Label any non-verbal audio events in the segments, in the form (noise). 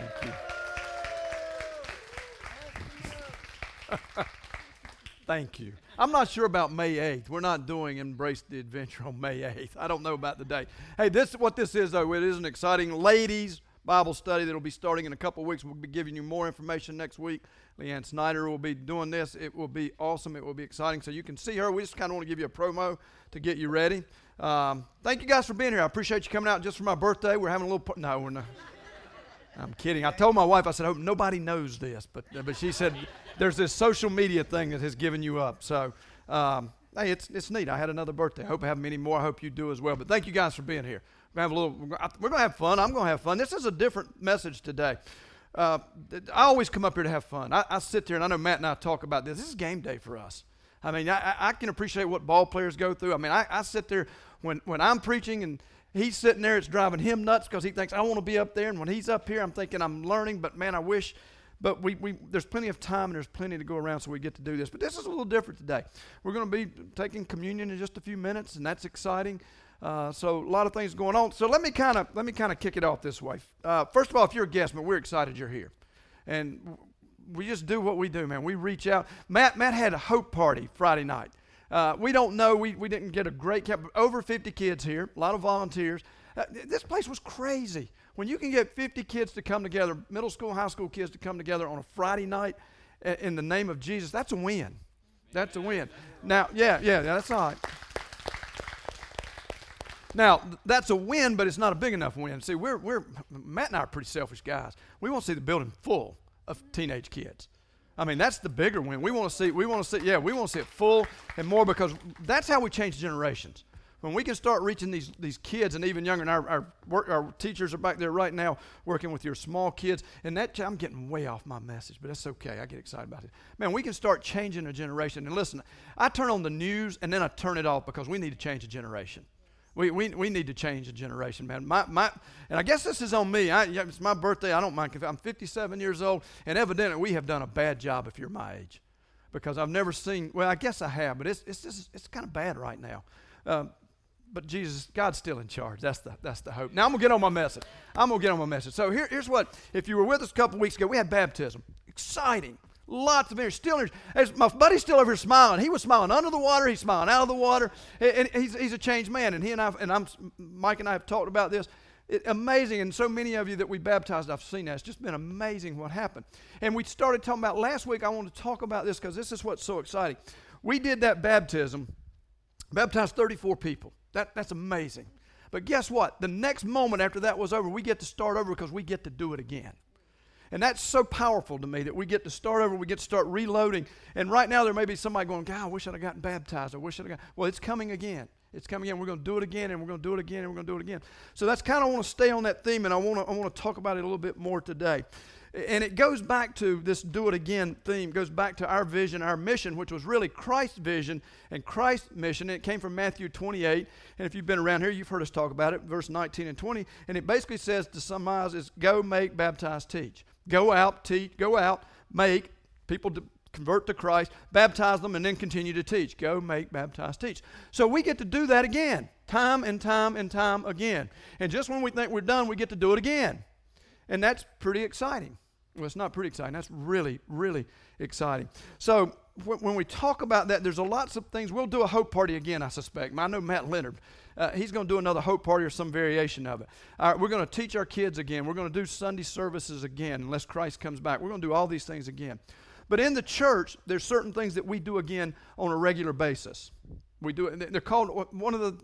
Thank you. (laughs) Thank you. I'm not sure about May 8th. We're not doing Embrace the Adventure on May 8th. I don't know about the date. Hey, this is what this is though. It is an exciting ladies Bible study that'll be starting in a couple weeks. We'll be giving you more information next week. Leanne Snyder will be doing this. It will be awesome. It will be exciting. So you can see her. We just kind of want to give you a promo to get you ready. Um, thank you guys for being here. I appreciate you coming out just for my birthday. We're having a little. no, we're not. I'm kidding. I told my wife, I said, I hope nobody knows this. But, but she said, there's this social media thing that has given you up. So, um, hey, it's, it's neat. I had another birthday. I hope I have many more. I hope you do as well. But thank you guys for being here. We're going to have a little, we're to have fun. I'm going to have fun. This is a different message today. Uh, I always come up here to have fun. I, I, sit there, and I know Matt and I talk about this. This is game day for us. I mean, I, I can appreciate what ball players go through. I mean, I, I sit there when, when I'm preaching and he's sitting there, it's driving him nuts because he thinks, I want to be up there. And when he's up here, I'm thinking, I'm learning, but man, I wish. But we, we, there's plenty of time and there's plenty to go around, so we get to do this. But this is a little different today. We're going to be taking communion in just a few minutes, and that's exciting. Uh, so a lot of things going on. So let me kind of let me kind of kick it off this way. Uh, first of all, if you're a guest, man, we're excited you're here, and we just do what we do, man. We reach out. Matt Matt had a hope party Friday night. Uh, we don't know. We, we didn't get a great camp. Over 50 kids here, a lot of volunteers. Uh, this place was crazy. When you can get 50 kids to come together, middle school, high school kids to come together on a Friday night in the name of Jesus, that's a win. That's a win. Now, yeah, yeah, that's all right. Now, that's a win, but it's not a big enough win. See, we're, we're, Matt and I are pretty selfish guys. We want to see the building full of teenage kids. I mean, that's the bigger win. We want to see, we want to see, yeah, we want to see it full and more because that's how we change generations. When we can start reaching these, these kids and even younger, and our, our, work, our teachers are back there right now working with your small kids, and that, I'm getting way off my message, but that's okay. I get excited about it. Man, we can start changing a generation. And listen, I turn on the news and then I turn it off because we need to change a generation. We, we, we need to change a generation, man. My, my, and I guess this is on me. I, it's my birthday. I don't mind. I'm 57 years old, and evidently we have done a bad job if you're my age. Because I've never seen, well, I guess I have, but it's, it's, it's kind of bad right now. Um, but Jesus, God's still in charge. That's the, that's the hope. Now I'm going to get on my message. I'm going to get on my message. So here, here's what, if you were with us a couple weeks ago, we had baptism. Exciting. Lots of energy. Still energy. My buddy's still over here smiling. He was smiling under the water. He's smiling out of the water. And he's, he's a changed man. And he and I, and I'm, Mike and I have talked about this. It, amazing. And so many of you that we baptized, I've seen that. It's just been amazing what happened. And we started talking about last week. I want to talk about this because this is what's so exciting. We did that baptism, baptized 34 people. That, that's amazing. But guess what? The next moment after that was over, we get to start over because we get to do it again. And that's so powerful to me that we get to start over, we get to start reloading. And right now, there may be somebody going, God, I wish I'd have gotten baptized. I wish I'd have gotten. Well, it's coming again. It's coming again. We're going to do it again, and we're going to do it again, and we're going to do it again. So that's kind of want to stay on that theme, and I want to I want to talk about it a little bit more today. And it goes back to this do it again theme, goes back to our vision, our mission, which was really Christ's vision and Christ's mission. And it came from Matthew 28. And if you've been around here, you've heard us talk about it, verse 19 and 20. And it basically says to summarize is go, make, baptize, teach. Go out, teach, go out, make people convert to Christ, baptize them, and then continue to teach. Go, make, baptize, teach. So we get to do that again, time and time and time again. And just when we think we're done, we get to do it again. And that's pretty exciting. Well, it's not pretty exciting. That's really, really exciting. So when we talk about that, there's a lots of things. We'll do a hope party again, I suspect. I know Matt Leonard. Uh, he's going to do another hope party or some variation of it. All right, we're going to teach our kids again. We're going to do Sunday services again, unless Christ comes back. We're going to do all these things again. But in the church, there's certain things that we do again on a regular basis. We do it. They're called one of the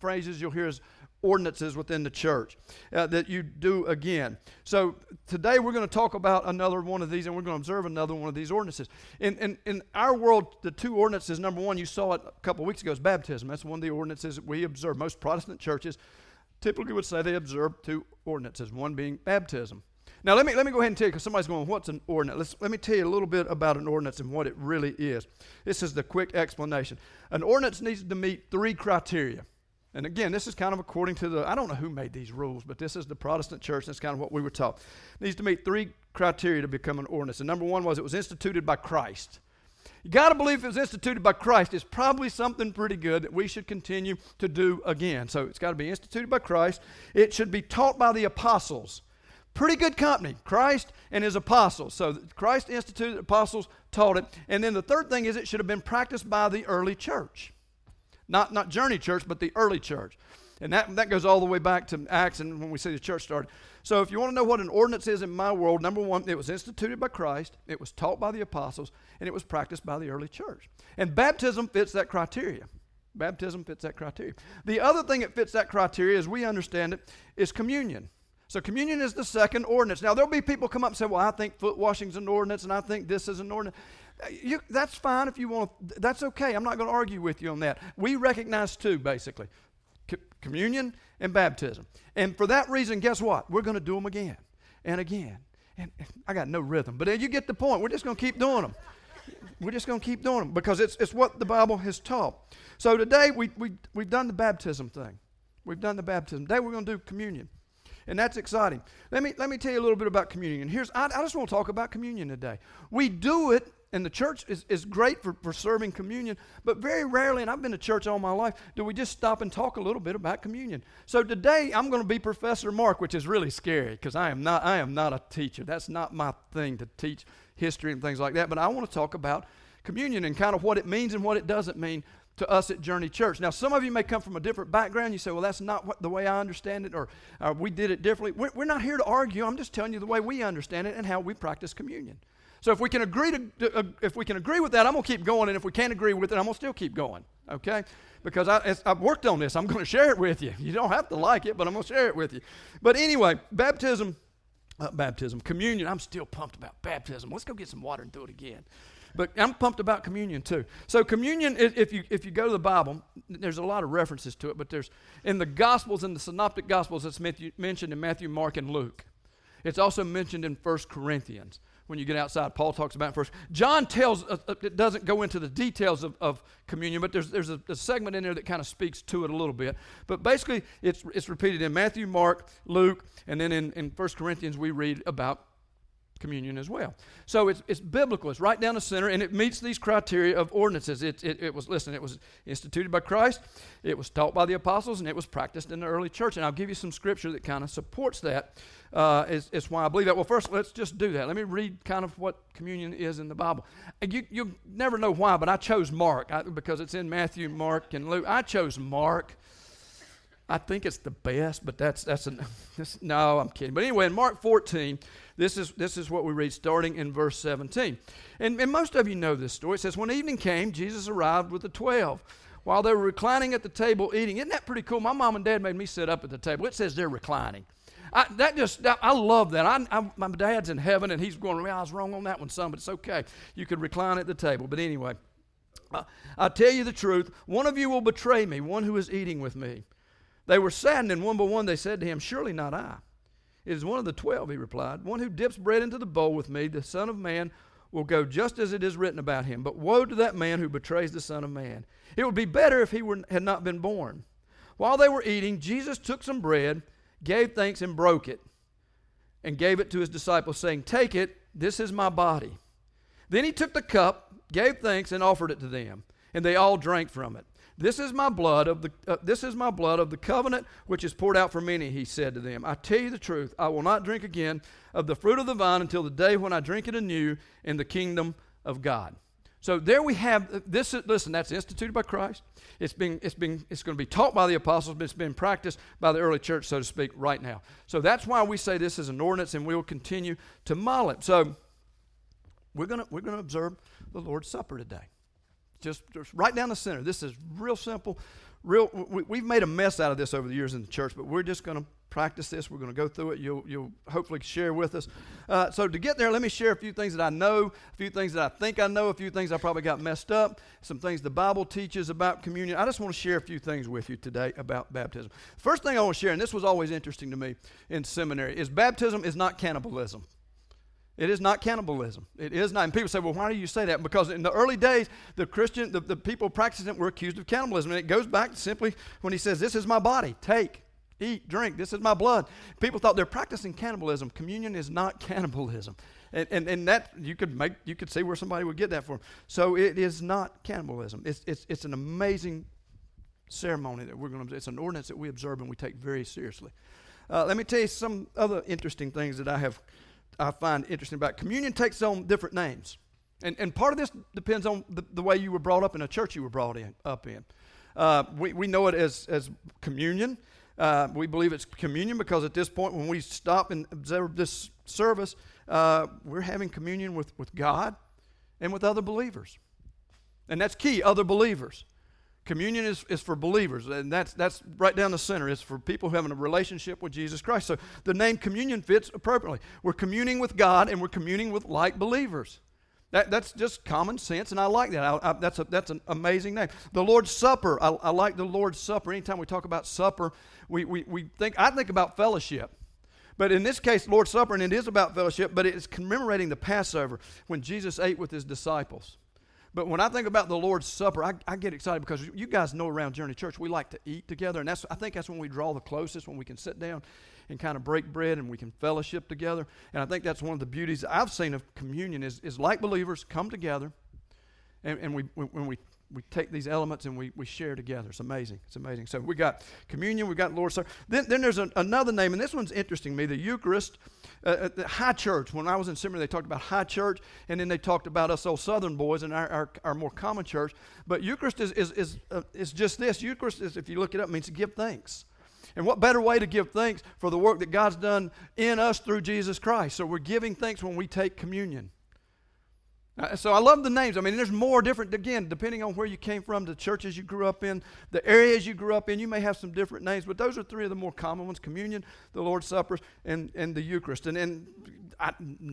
phrases you'll hear is ordinances within the church uh, that you do again. So today we're going to talk about another one of these and we're going to observe another one of these ordinances. In, in, in our world, the two ordinances, number one, you saw it a couple weeks ago, is baptism. That's one of the ordinances we observe. Most Protestant churches typically would say they observe two ordinances, one being baptism. Now, let me, let me go ahead and tell you, because somebody's going, What's an ordinance? Let's, let me tell you a little bit about an ordinance and what it really is. This is the quick explanation. An ordinance needs to meet three criteria. And again, this is kind of according to the, I don't know who made these rules, but this is the Protestant church. That's kind of what we were taught. It needs to meet three criteria to become an ordinance. And number one was it was instituted by Christ. You got to believe it was instituted by Christ, it's probably something pretty good that we should continue to do again. So it's got to be instituted by Christ. It should be taught by the apostles. pretty good company Christ and his apostles. So Christ instituted, apostles taught it. And then the third thing is it should have been practiced by the early church. Not, not Journey Church, but the early church. And that, that goes all the way back to Acts and when we see the church started. So if you want to know what an ordinance is in my world, number one, it was instituted by Christ, it was taught by the apostles, and it was practiced by the early church. And baptism fits that criteria. Baptism fits that criteria. The other thing that fits that criteria, as we understand it, is communion. So communion is the second ordinance. Now there'll be people come up and say, "Well, I think foot washing is an ordinance, and I think this is an ordinance." Uh, you, that's fine if you want. That's okay. I'm not going to argue with you on that. We recognize two basically: co- communion and baptism. And for that reason, guess what? We're going to do them again and again. And I got no rhythm, but you get the point. We're just going to keep doing them. We're just going to keep doing them because it's, it's what the Bible has taught. So today we, we, we've done the baptism thing. We've done the baptism. Today we're going to do communion. And that's exciting. Let me, let me tell you a little bit about communion. Here's, I, I just want to talk about communion today. We do it and the church is, is great for, for serving communion, but very rarely, and I've been to church all my life, do we just stop and talk a little bit about communion. So today I'm going to be Professor Mark, which is really scary because I am not I am not a teacher. That's not my thing to teach history and things like that. But I want to talk about communion and kind of what it means and what it doesn't mean to us at Journey Church. Now, some of you may come from a different background. You say, well, that's not what, the way I understand it, or uh, we did it differently. We're, we're not here to argue. I'm just telling you the way we understand it and how we practice communion. So if we can agree to, uh, if we can agree with that, I'm gonna keep going, and if we can't agree with it, I'm gonna still keep going. Okay? Because I, have worked on this. I'm gonna (laughs) share it with you. You don't have to like it, but I'm gonna share it with you. But anyway, baptism, uh, baptism, communion. I'm still pumped about baptism. Let's go get some water and do it again. But I'm pumped about communion too. So communion, if you if you go to the Bible, there's a lot of references to it. But there's in the Gospels, in the Synoptic Gospels, it's mentioned in Matthew, Mark, and Luke. It's also mentioned in First Corinthians when you get outside. Paul talks about it first. John tells, uh, uh, it doesn't go into the details of, of communion, but there's, there's a, a, segment in there that kind of speaks to it a little bit. But basically, it's, it's repeated in Matthew, Mark, Luke, and then in, in 1 Corinthians, we read about communion as well. So it's, it's biblical. It's right down the center, and it meets these criteria of ordinances. It, it, it, was, listen, it was instituted by Christ, it was taught by the apostles, and it was practiced in the early church. And I'll give you some scripture that kind of supports that. Uh, is, is why I believe that. Well, first, let's just do that. Let me read kind of what communion is in the Bible. You, you'll never know why, but I chose Mark I, because it's in Matthew, Mark, and Luke. I chose Mark. I think it's the best, but that's that's, a (laughs) that's no, I'm kidding. But anyway, in Mark 14, this is, this is what we read starting in verse 17. And, and most of you know this story. It says, When evening came, Jesus arrived with the twelve. While they were reclining at the table eating, isn't that pretty cool? My mom and dad made me sit up at the table. It says they're reclining. I, that just, that, I love that. I, I, my dad's in heaven and he's going, I was wrong on that one, son, but it's okay. You could recline at the table. But anyway, uh, I tell you the truth. One of you will betray me, one who is eating with me. They were saddened, and one by one they said to him, Surely not I. It is one of the twelve, he replied. One who dips bread into the bowl with me, the Son of Man, will go just as it is written about him. But woe to that man who betrays the Son of Man. It would be better if he were, had not been born. While they were eating, Jesus took some bread, gave thanks, and broke it, and gave it to his disciples, saying, Take it, this is my body. Then he took the cup, gave thanks, and offered it to them, and they all drank from it. This is my blood of the uh, this is my blood of the covenant which is poured out for many, he said to them. I tell you the truth, I will not drink again of the fruit of the vine until the day when I drink it anew in the kingdom of God. So there we have uh, this listen, that's instituted by Christ. It's being it's being it's going to be taught by the apostles, but it's been practiced by the early church, so to speak, right now. So that's why we say this is an ordinance and we will continue to model it. So we're gonna we're gonna observe the Lord's Supper today. Just, just right down the center. This is real simple. Real, we, have made a mess out of this over the years in the church, but we're just going to practice this. We're going to go through it. You'll, you'll hopefully share with us. Uh, so, to get there, let me share a few things that I know, a few things that I think I know, a few things I probably got messed up, some things the Bible teaches about communion. I just want to share a few things with you today about baptism. First thing I want to share, and this was always interesting to me in seminary, is baptism is not cannibalism. It is not cannibalism. It is not. And people say, well, why do you say that? Because in the early days, the Christian, the, the people practicing it were accused of cannibalism. And it goes back to simply when he says, This is my body, take, eat, drink, this is my blood. People thought they're practicing cannibalism. Communion is not (laughs) cannibalism. And, and, and that you could make you could see where somebody would get that from. So it is not cannibalism. It's it's it's an amazing ceremony that we're going to it's an ordinance that we observe and we take very seriously. Uh, let me tell you some other interesting things that I have I find interesting about communion takes on different names. And, and part of this depends on the, the way you were brought up in a church you were brought in, up in. Uh, we, we know it as, as communion. Uh, we believe it's communion because at this point, when we stop and observe this service, uh, we're having communion with, with God and with other believers. And that's key, other believers. Communion is, is for believers, and that's, that's right down the center. It's for people who have a relationship with Jesus Christ. So the name communion fits appropriately. We're communing with God and we're communing with like believers. That, that's just common sense, and I like that. I, I, that's, a, that's an amazing name. The Lord's Supper, I, I, like the Lord's Supper. Anytime we talk about supper, we, we, we think, I think about fellowship. But in this case, Lord's Supper, and it is about fellowship, but it's commemorating the Passover when Jesus ate with his disciples. But when I think about the Lord's Supper, I, I, get excited because you guys know around Journey Church we like to eat together, and that's I think that's when we draw the closest when we can sit down and kind of break bread and we can fellowship together. And I think that's one of the beauties I've seen of communion is, is like believers come together, and, and we when we we take these elements and we, we share together. It's amazing. It's amazing. So we got communion, we got Lord's Supper. Then, then there's an, another name, and this one's interesting to me the Eucharist. Uh, uh, the high church. When I was in seminary, they talked about high church, and then they talked about us old Southern boys and our, our, our more common church. But Eucharist is, is, is, uh, is just this Eucharist, is, if you look it up, means to give thanks. And what better way to give thanks for the work that God's done in us through Jesus Christ? So we're giving thanks when we take communion. Uh, so I love the names. I mean, there's more different, again, depending on where you came from, the churches you grew up in, the areas you grew up in, you may have some different names, but those are three of the more common ones communion, the Lord's Supper, and, and the Eucharist. And, and I,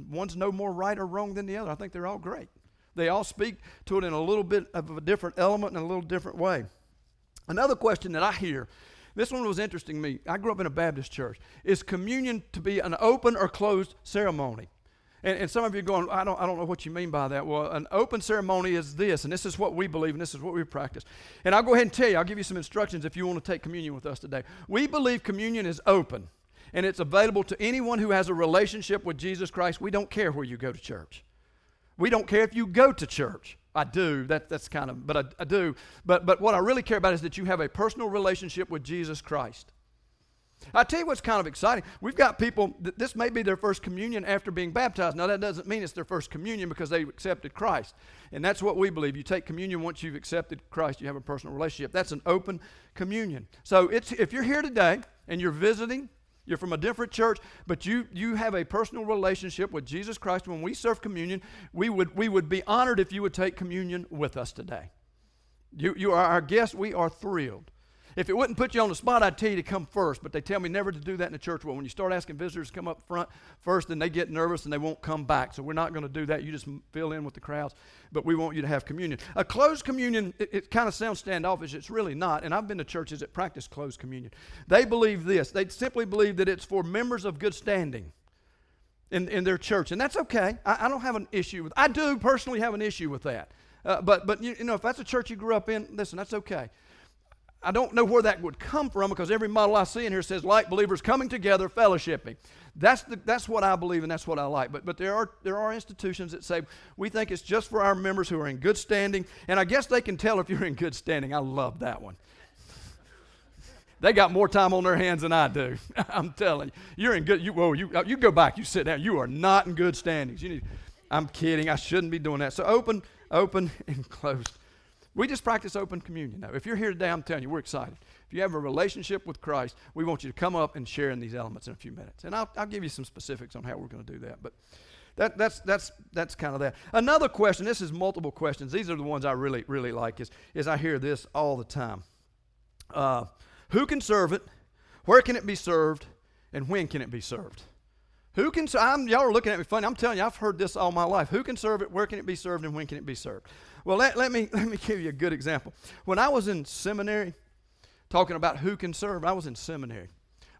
one's no more right or wrong than the other. I think they're all great. They all speak to it in a little bit of a different element and a little different way. Another question that I hear this one was interesting to me. I grew up in a Baptist church. Is communion to be an open or closed ceremony? And, and, some of you are going, I don't, I don't know what you mean by that. Well, an open ceremony is this, and this is what we believe, and this is what we practice. And I'll go ahead and tell you, I'll give you some instructions if you want to take communion with us today. We believe communion is open, and it's available to anyone who has a relationship with Jesus Christ. We don't care where you go to church. We don't care if you go to church. I do. That, that's kind of, but I, I do. But, but what I really care about is that you have a personal relationship with Jesus Christ. I tell you what's kind of exciting. We've got people, that this may be their first communion after being baptized. Now, that doesn't mean it's their first communion because they accepted Christ. And that's what we believe. You take communion once you've accepted Christ, you have a personal relationship. That's an open communion. So it's, if you're here today and you're visiting, you're from a different church, but you, you have a personal relationship with Jesus Christ. When we serve communion, we would, we would be honored if you would take communion with us today. You, you are our guest. We are thrilled. If it wouldn't put you on the spot, I'd tell you to come first, but they tell me never to do that in the church. Well, when you start asking visitors to come up front first, then they get nervous and they won't come back. So we're not going to do that. You just fill in with the crowds, but we want you to have communion. A closed communion, it, it kind of sounds standoffish. It's really not. And I've been to churches that practice closed communion. They believe this. They simply believe that it's for members of good standing. In, in their church, and that's okay. I, I don't have an issue with. I do personally have an issue with that. Uh, but but you, you, know if that's a church you grew up in, listen, that's okay. I don't know where that would come from because every model I see in here says like believers coming together, fellowshipping. That's, the, that's what I believe and that's what I like. But, but there, are, there are institutions that say we think it's just for our members who are in good standing. And I guess they can tell if you're in good standing. I love that one. they got more time on their hands than I do. (laughs) I'm telling you. You're in good, you, whoa, you, you go back, you sit down. You are not in good standings. You need, I'm kidding. I shouldn't be doing that. So open, open, (laughs) and closed. We just practice open communion now. If you're here today, I'm telling you, we're excited. If you have a relationship with Christ, we want you to come up and share in these elements in a few minutes. And I'll, I'll give you some specifics on how we're going to do that. But that, that's, that's, that's kind of that. Another question, this is multiple questions. These are the ones I really, really like, is, is I hear this all the time. Uh, who can serve it? Where can it be served? And when can it be served? Who can, I'm, y'all are looking at me funny. I'm telling you, I've heard this all my life. Who can serve it? Where can it be served? And when can it be served? Well, let, let, me, (laughs) let me give you a good example. When I was in seminary, talking about who can serve, I was in seminary.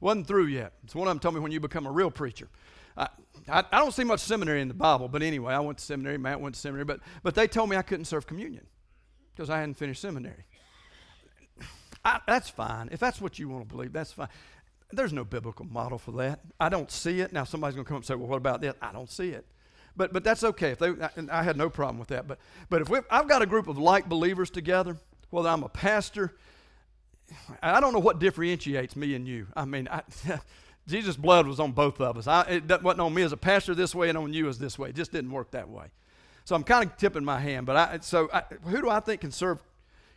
Wasn't through yet. It's one of them told me when you become a real preacher. I, I, I, don't see much seminary in the Bible, but anyway, I went to seminary. Matt went to seminary, but, but they told me I couldn't serve communion because I hadn't finished seminary. I, that's fine. If that's what you want to believe, that's fine. There's no biblical model for that. I don't see it. Now, somebody's going to come up and say, well, what about that? I don't see it. But, but that's okay. If they, I, I had no problem with that. But, but if we, I've got a group of like believers together, whether I'm a pastor, I don't know what differentiates me and you. I mean, I, (laughs) Jesus' blood was on both of us. I, it wasn't on me as a pastor this way and on you as this way. It just didn't work that way. So I'm kind of tipping my hand. But I, so I, who do I think can serve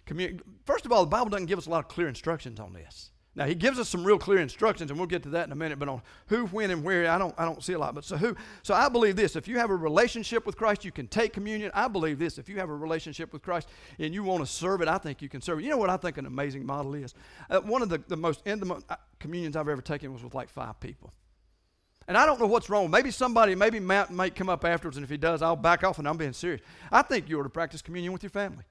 community? First of all, the Bible doesn't give us a lot of clear instructions on this. Now he gives us some real clear instructions, and we'll get to that in a minute. But on who, when, and where, I don't, I don't see a lot. But so who? So I believe this: if you have a relationship with Christ, you can take communion. I believe this: if you have a relationship with Christ and you want to serve it, I think you can serve it. You know what I think an amazing model is? Uh, one of the, the most intimate uh, communions I've ever taken was with like five people. And I don't know what's wrong. Maybe somebody, maybe Matt might come up afterwards, and if he does, I'll back off, and I'm being serious. I think you ought to practice communion with your family.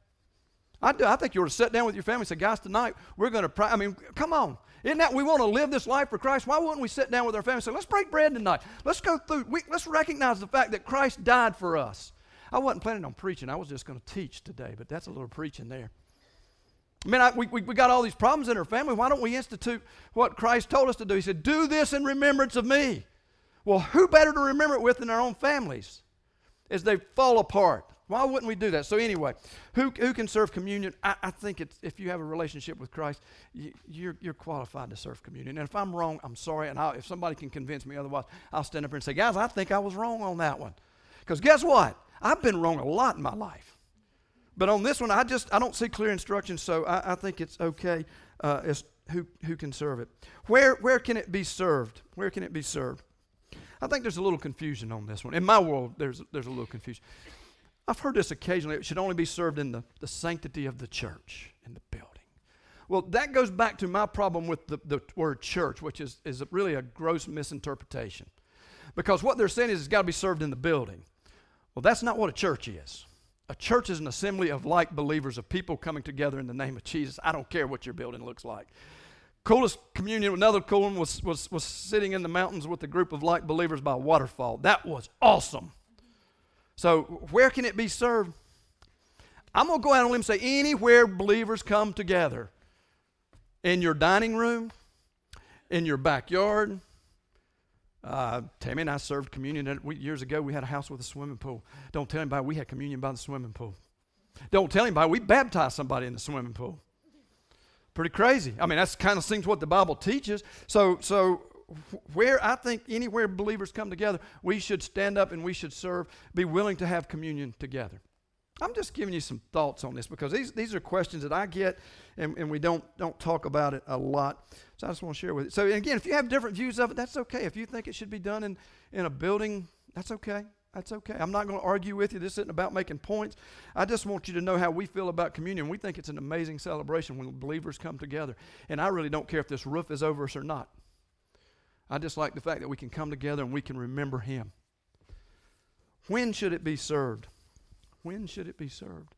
I do. I think you ought to sit down with your family and say, guys, tonight we're going to pray. I mean, come on. Isn't that we want to live this life for Christ? Why wouldn't we sit down with our family and say, let's break bread tonight? Let's go through, we, let's recognize the fact that Christ died for us. I wasn't planning on preaching. I was just going to teach today, but that's a little preaching there. I mean, I, we, we, we got all these problems in our family. Why don't we institute what Christ told us to do? He said, Do this in remembrance of me. Well, who better to remember it with than our own families as they fall apart? Why wouldn't we do that? So, anyway, who, who can serve communion? I, I think it's, if you have a relationship with Christ, you, are you're, you're qualified to serve communion. And if I'm wrong, I'm sorry. And I'll, if somebody can convince me otherwise, I'll stand up here and say, guys, I think I was wrong on that one. Because guess what? I've been wrong a lot in my life. But on this one, I just I don't see clear instructions, so I, I think it's okay uh, as who, who can serve it. Where, where can it be served? Where can it be served? I think there's a little confusion on this one. In my world, there's, there's a little confusion. I've heard this occasionally. It should only be served in the, the sanctity of the church, in the building. Well, that goes back to my problem with the, the word church, which is, is really a gross misinterpretation. Because what they're saying is it's got to be served in the building. Well, that's not what a church is. A church is an assembly of like believers, of people coming together in the name of Jesus. I don't care what your building looks like. Coolest communion, another cool one was, was, was sitting in the mountains with a group of like believers by a waterfall. That was awesome. So, where can it be served? I'm going to go out on a limb and say anywhere believers come together. In your dining room, in your backyard. Uh, Tammy and I served communion we, years ago. We had a house with a swimming pool. Don't tell anybody we had communion by the swimming pool. Don't tell anybody we baptized somebody in the swimming pool. Pretty crazy. I mean, that's kind of seems what the Bible teaches. So, so where I think anywhere believers come together, we should stand up and we should serve, be willing to have communion together. I'm just giving you some thoughts on this because these, these are questions that I get and, and we don't, don't talk about it a lot. So I just want to share with you. So again, if you have different views of it, that's okay. If you think it should be done in, in a building, that's okay. That's okay. I'm not going to argue with you. This isn't about making points. I just want you to know how we feel about communion. We think it's an amazing celebration when believers come together. And I really don't care if this roof is over us or not. I just like the fact that we can come together and we can remember Him. When should it be served? When should it be served?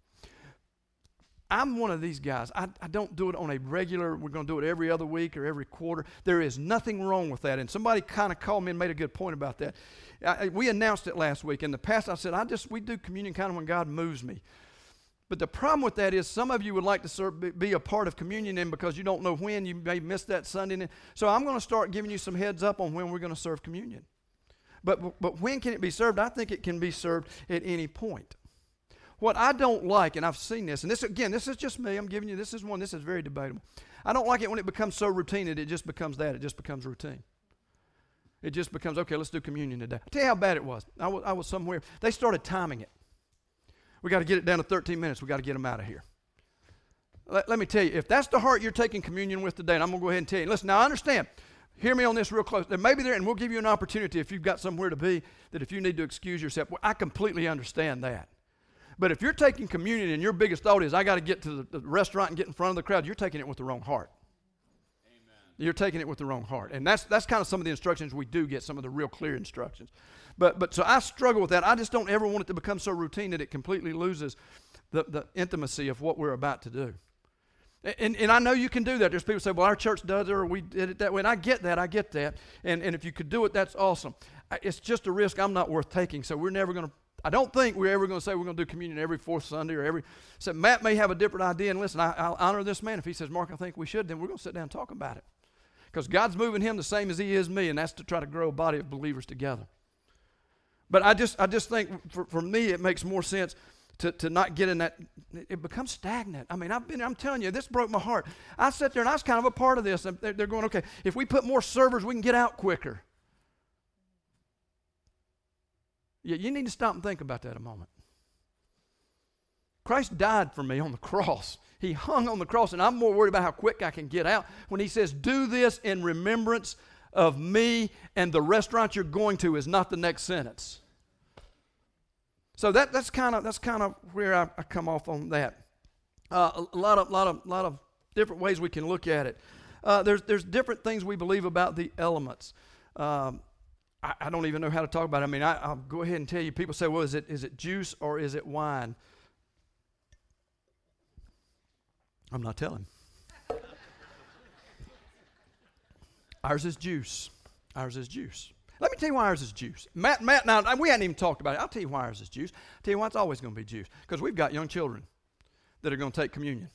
I'm one of these guys. I, I don't do it on a regular, we're going to do it every other week or every quarter. There is nothing wrong with that. And somebody kind of called me and made a good point about that. I, we announced it last week. In the past, I said, I just, we do communion kind of when God moves me. But the problem with that is some of you would like to serve, be a part of communion, and because you don't know when, you may miss that Sunday. So I'm going to start giving you some heads up on when we're going to serve communion. But, but when can it be served? I think it can be served at any point. What I don't like, and I've seen this, and this again, this is just me. I'm giving you this is one. This is very debatable. I don't like it when it becomes so routine that it just becomes that. It just becomes routine. It just becomes okay. Let's do communion today. I'll tell you how bad it was. I was, I was somewhere. They started timing it. We got to get it down to 13 minutes. We got to get them out of here. Let, let, me tell you, if that's the heart you're taking communion with today, and I'm going to go ahead and tell you, listen, now I understand. Hear me on this real close. There may be there, and we'll give you an opportunity if you've got somewhere to be, that if you need to excuse yourself, well, I completely understand that. But if you're taking communion and your biggest thought is, I got to get to the, the, restaurant and get in front of the crowd, you're taking it with the wrong heart. You're taking it with the wrong heart. And that's, that's kind of some of the instructions we do get, some of the real clear instructions. But, but so I struggle with that. I just don't ever want it to become so routine that it completely loses the, the intimacy of what we're about to do. And, and I know you can do that. There's people say, well, our church does it or we did it that way. And I get that. I get that. And, and if you could do it, that's awesome. It's just a risk I'm not worth taking. So we're never going to, I don't think we're ever going to say we're going to do communion every fourth Sunday or every. So Matt may have a different idea. And listen, I, I'll honor this man. If he says, Mark, I think we should, then we're going to sit down and talk about it. Because God's moving him the same as he is me, and that's to try to grow a body of believers together. But I just, I just think for, for me, it makes more sense to, to not get in that, it becomes stagnant. I mean, I've been, I'm telling you, this broke my heart. I sat there and I was kind of a part of this. And they're, they're going, okay, if we put more servers, we can get out quicker. Yeah, you need to stop and think about that a moment. Christ died for me on the cross. He hung on the cross, and I'm more worried about how quick I can get out. When he says, Do this in remembrance of me, and the restaurant you're going to is not the next sentence. So that, that's kind of that's kind of where I, I, come off on that. Uh, a lot of lot of lot of different ways we can look at it. Uh, there's there's different things we believe about the elements. Um, I, I, don't even know how to talk about it. I mean, I, will go ahead and tell you. People say, "Well, is it is it juice or is it wine?" I'm not telling. ours is juice. Ours is juice. Let me tell you why ours is juice. Matt, Matt, now we hadn't even talked about it. I'll tell you why ours is juice. I'll tell you why it's always going to be juice. Because we've got young children that are going to take communion.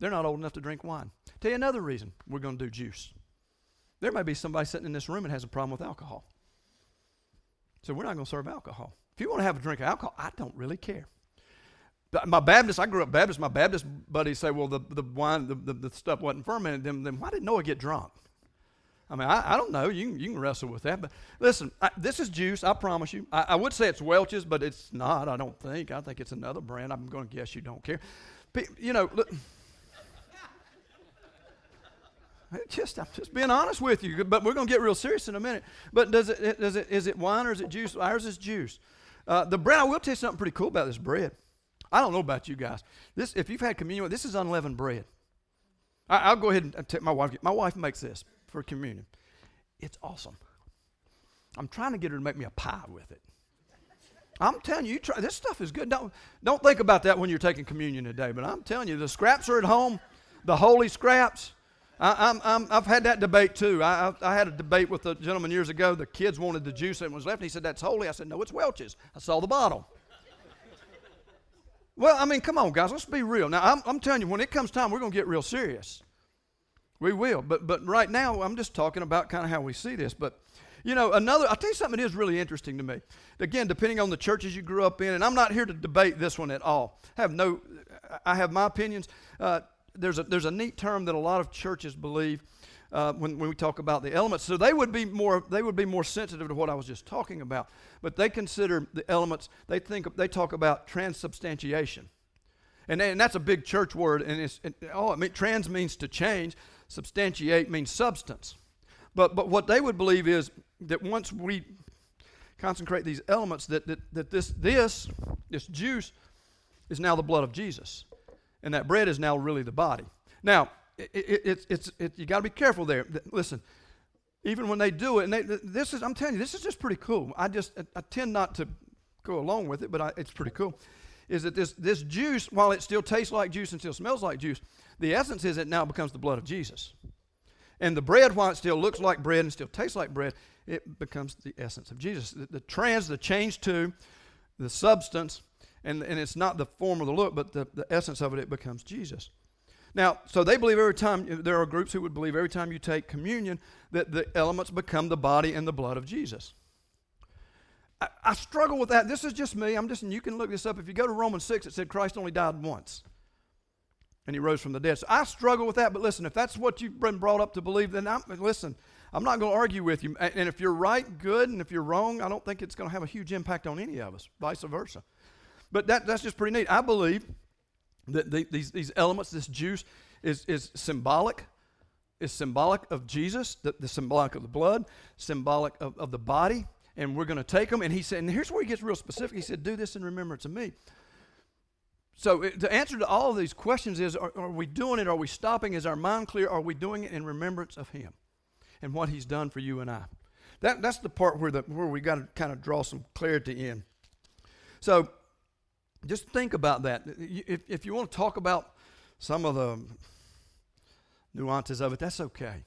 They're not old enough to drink wine. I'll tell you another reason we're going to do juice. There may be somebody sitting in this room that has a problem with alcohol. So we're not going to serve alcohol. If you want to have a drink of alcohol, I don't really care. My Baptist, I grew up Baptist. My Baptist buddies say, well, the, the wine, the, the, the stuff wasn't fermented. Then, then why did Noah get drunk? I mean, I, I don't know. You you can wrestle with that. But listen, I, this is juice, I promise you. I, I, would say it's Welch's, but it's not, I don't think. I think it's another brand. I'm going to guess you don't care. But, you know, look. (laughs) Just, I'm just being honest with you, but we're going to get real serious in a minute. But does it, does it, is it wine or is it juice? Ours is juice. Uh, the bread, I will tell you something pretty cool about this bread. I don't know about you guys. This, if you've had communion, this is unleavened bread. I, will go ahead and uh, take my wife. My wife makes this for communion. It's awesome. I'm trying to get her to make me a pie with it. I'm telling you, you try, this stuff is good. Don't, don't think about that when you're taking communion today, but I'm telling you, the scraps are at home, the holy scraps. I, have had that debate too. I, I, I, had a debate with a gentleman years ago. The kids wanted the juice that was left, and he said, That's holy. I said, No, it's Welch's. I saw the bottle. Well, I mean, come on, guys, let's be real. Now, I'm, I'm telling you, when it comes time, we're going to get real serious. We will. But, but right now, I'm just talking about kind of how we see this. But, you know, another, I'll tell you something that is really interesting to me. Again, depending on the churches you grew up in, and I'm not here to debate this one at all. I have no, I have my opinions. Uh, there's, a, there's a neat term that a lot of churches believe uh, when, when we talk about the elements. So they would be more they would be more sensitive to what I was just talking about. But they consider the elements. They think they talk about transubstantiation, and, and that's a big church word. And it's it, oh, I mean, trans means to change substantiate means substance. But, but what they would believe is that once we consecrate these elements, that, that, that this, this, this juice is now the blood of Jesus. And that bread is now really the body. Now, it, it, it's, it, you got to be careful there. Listen, even when they do it, and they, this is, I'm telling you, this is just pretty cool. I just, I tend not to go along with it, but I, it's pretty cool. Is that this, this juice, while it still tastes like juice and still smells like juice, the essence is it now becomes the blood of Jesus. And the bread, while it still looks like bread and still tastes like bread, it becomes the essence of Jesus. The, the trans, the change to, the substance, and, and it's not the form or the look, but the, the essence of it, it becomes Jesus. Now, so they believe every time, there are groups who would believe every time you take communion that the elements become the body and the blood of Jesus. I, I struggle with that. This is just me. I'm just, and you can look this up. If you go to Romans 6, it said Christ only died once and he rose from the dead. So I struggle with that, but listen, if that's what you've been brought up to believe, then I'm, listen, I'm not going to argue with you. And if you're right, good, and if you're wrong, I don't think it's going to have a huge impact on any of us, vice versa. But that, that's just pretty neat. I believe that the, these, these elements, this juice, is, is symbolic. Is symbolic of Jesus, the, the symbolic of the blood, symbolic of, of the body, and we're going to take them. And he said, and here's where he gets real specific. He said, "Do this in remembrance of me." So uh, the answer to all of these questions is are, are, we doing it? Are we stopping? Is our mind clear? Are we doing it in remembrance of Him and what He's done for you and I? That, that's the part where, the, where we got to kind of draw some clarity in. So just think about that. If, if you want to talk about some of the nuances of it, that's okay.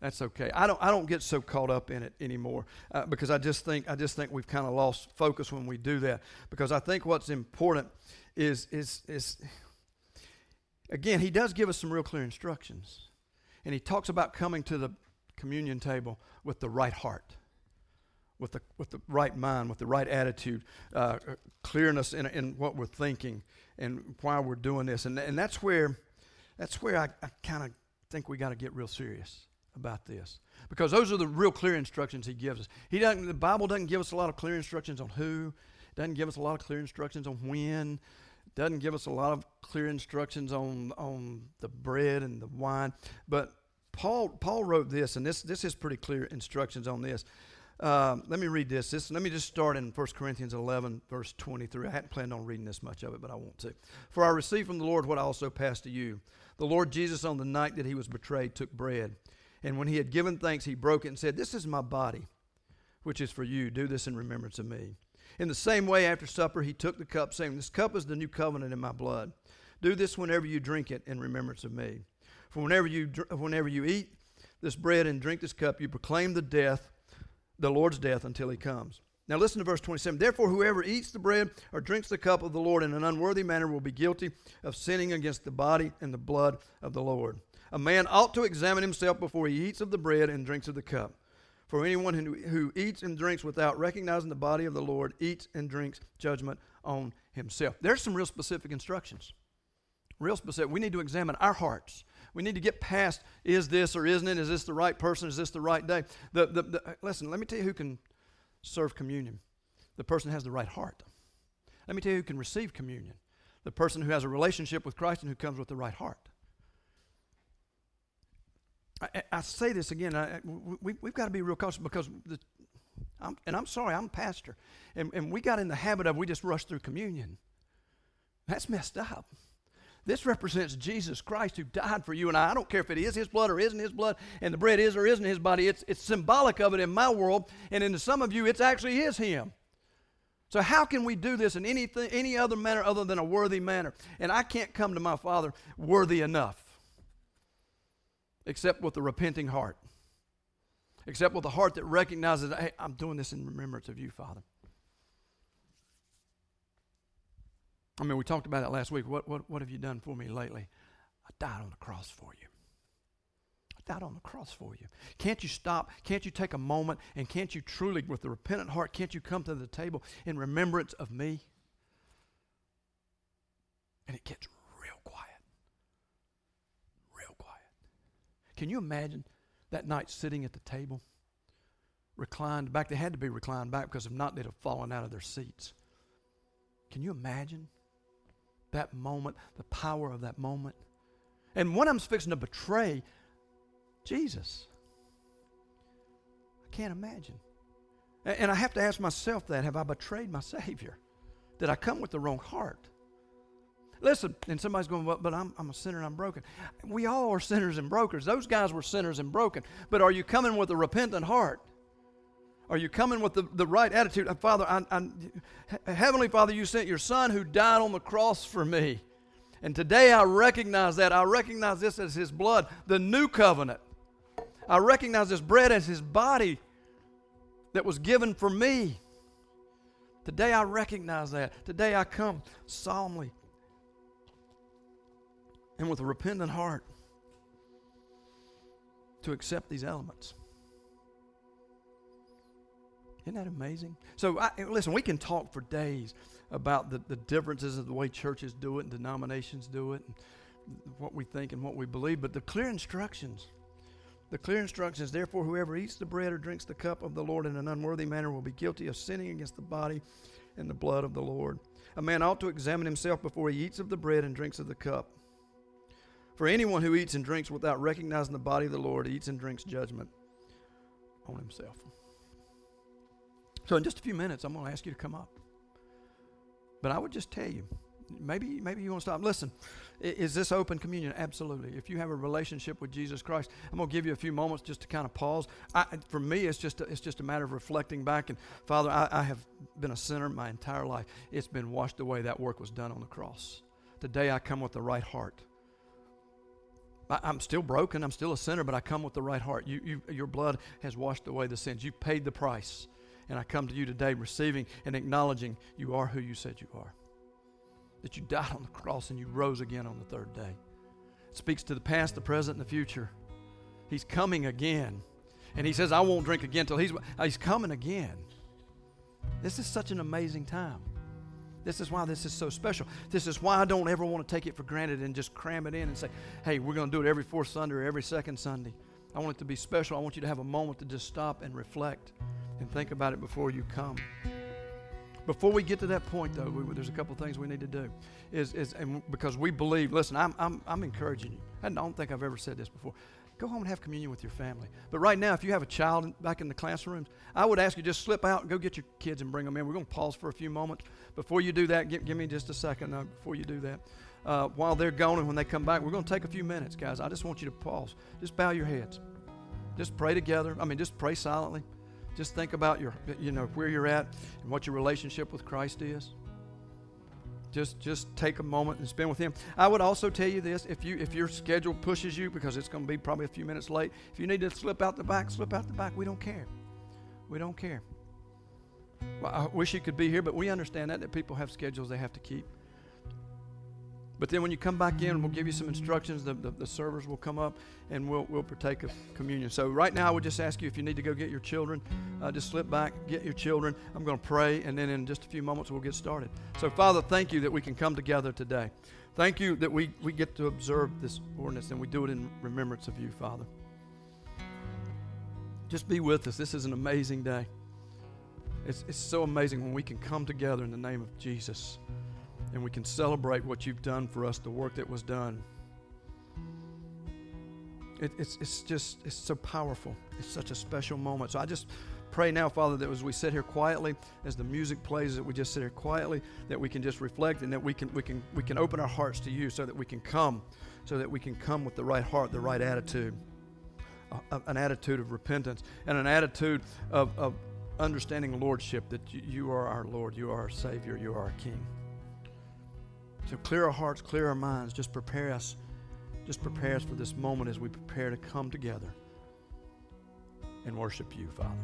That's okay. I don't. I don't get so caught up in it anymore uh, because I just think. I just think we've kind of lost focus when we do that. Because I think what's important is, is, is again, he does give us some real clear instructions. And he talks about coming to the communion table with the right heart. With the, with the right mind, with the right attitude, uh, clearness in, in what we're thinking and why we're doing this. And, and that's where, that's where I, I kind of think we got to get real serious about this because those are the real clear instructions he gives us. He doesn't, the Bible doesn't give us a lot of clear instructions on who, doesn't give us a lot of clear instructions on when, doesn't give us a lot of clear instructions on, on the bread and the wine. But Paul, Paul wrote this, and this, this is pretty clear instructions on this. Um, let me read this. this. Let me just start in 1 Corinthians 11, verse 23. I hadn't planned on reading this much of it, but I want to. For I received from the Lord what I also passed to you. The Lord Jesus, on the night that he was betrayed, took bread. And when he had given thanks, he broke it and said, This is my body, which is for you. Do this in remembrance of me. In the same way, after supper, he took the cup, saying, This cup is the new covenant in my blood. Do this whenever you drink it in remembrance of me. For whenever you, whenever you eat this bread and drink this cup, you proclaim the death the Lord's death until he comes. Now listen to verse 27. Therefore, whoever eats the bread or drinks the cup of the Lord in an unworthy manner will be guilty of sinning against the body and the blood of the Lord. A man ought to examine himself before he eats of the bread and drinks of the cup. For anyone who, who eats and drinks without recognizing the body of the Lord eats and drinks judgment on himself. There's some real specific instructions. Real specific. We need to examine our hearts. We need to get past is this or isn't it? Is this the right person? Is this the right day? The, the, the, listen, let me tell you who can serve communion the person has the right heart. Let me tell you who can receive communion the person who has a relationship with Christ and who comes with the right heart. I, I say this again, I, we, have got to be real cautious because, the, I'm, and I'm sorry, I'm a pastor, and, and we got in the habit of we just rush through communion. That's messed up. This represents Jesus Christ who died for you and I. I don't care if it is his blood or isn't his blood, and the bread is or isn't his body. It's, it's symbolic of it in my world, and in some of you, it's actually is him. So how can we do this in anything, any other manner other than a worthy manner? And I can't come to my Father worthy enough, except with a repenting heart, except with a heart that recognizes, hey, I'm doing this in remembrance of you, Father. I mean, we talked about it last week. What, what, what have you done for me lately? I died on the cross for you. I died on the cross for you. Can't you stop? Can't you take a moment? And can't you truly, with a repentant heart, can't you come to the table in remembrance of me? And it gets real quiet. Real quiet. Can you imagine that night sitting at the table, reclined back? They had to be reclined back because if not, they'd have fallen out of their seats. Can you imagine? That moment, the power of that moment. And of them's fixing to betray Jesus. I can't imagine. And I have to ask myself that have I betrayed my Savior? Did I come with the wrong heart? Listen, and somebody's going, well, but I'm, I'm a sinner and I'm broken. We all are sinners and brokers. Those guys were sinners and broken. But are you coming with a repentant heart? Are you coming with the, the right attitude? Uh, Father, I, I, Heavenly Father, you sent your Son who died on the cross for me. And today I recognize that. I recognize this as His blood, the new covenant. I recognize this bread as His body that was given for me. Today I recognize that. Today I come solemnly and with a repentant heart to accept these elements. Isn't that amazing? So, I, listen, we can talk for days about the, the differences of the way churches do it and denominations do it and what we think and what we believe, but the clear instructions. The clear instructions, therefore, whoever eats the bread or drinks the cup of the Lord in an unworthy manner will be guilty of sinning against the body and the blood of the Lord. A man ought to examine himself before he eats of the bread and drinks of the cup. For anyone who eats and drinks without recognizing the body of the Lord eats and drinks judgment on himself. So in just a few minutes, I'm going to ask you to come up. But I would just tell you, maybe maybe you want to stop. Listen, is this open communion? Absolutely. If you have a relationship with Jesus Christ, I'm going to give you a few moments just to kind of pause. I, for me, it's just a, it's just a matter of reflecting back. And Father, I, I have been a sinner my entire life. It's been washed away. That work was done on the cross. Today, I come with the right heart. I, am still broken. I'm still a sinner, but I come with the right heart. You, you, your blood has washed away the sins. You paid the price. And I come to you today receiving and acknowledging you are who you said you are. That you died on the cross and you rose again on the third day. It speaks to the past, the present, and the future. He's coming again. And he says, I won't drink again till he's, uh, he's coming again. This is such an amazing time. This is why this is so special. This is why I don't ever want to take it for granted and just cram it in and say, hey, we're going to do it every fourth Sunday or every second Sunday. I want it to be special. I want you to have a moment to just stop and reflect and think about it before you come. Before we get to that point, though, we, there's a couple things we need to do. Is, is and because we believe, listen, I'm, I'm, I'm encouraging you. I don't think I've ever said this before. Go home and have communion with your family. But right now, if you have a child back in the classrooms, I would ask you just slip out and go get your kids and bring them in. We're going to pause for a few moments. Before you do that, give, give me just a second uh, before you do that. Uh, while they're gone and when they come back, we're going to take a few minutes, guys. I just want you to pause. Just bow your heads. Just pray together. I mean, just pray silently. Just think about your, you know, where you're at and what your relationship with Christ is. Just just take a moment and spend with him. I would also tell you this: if you if your schedule pushes you because it's going to be probably a few minutes late, if you need to slip out the back, slip out the back. We don't care. We don't care. Well, I wish you could be here, but we understand that that people have schedules they have to keep. But then when you come back in, we'll give you some instructions. The, the, the, servers will come up and we'll, we'll partake of communion. So right now, I would just ask you if you need to go get your children, uh, just slip back, get your children. I'm going to pray, and then in just a few moments, we'll get started. So, Father, thank you that we can come together today. Thank you that we, we get to observe this ordinance and we do it in remembrance of you, Father. Just be with us. This is an amazing day. It's, it's so amazing when we can come together in the name of Jesus and we can celebrate what you've done for us, the work that was done. It, it's, it's just, it's so powerful. It's such a special moment. So I just pray now, Father, that as we sit here quietly, as the music plays, that we just sit here quietly, that we can just reflect and that we can, we can, we can open our hearts to you so that we can come, so that we can come with the right heart, the right attitude, uh, an attitude of repentance and an attitude of, of understanding lordship that you are our Lord, you are our Savior, you are our King. So clear our hearts, clear our minds. Just prepare us. Just prepare us for this moment as we prepare to come together and worship you, Father.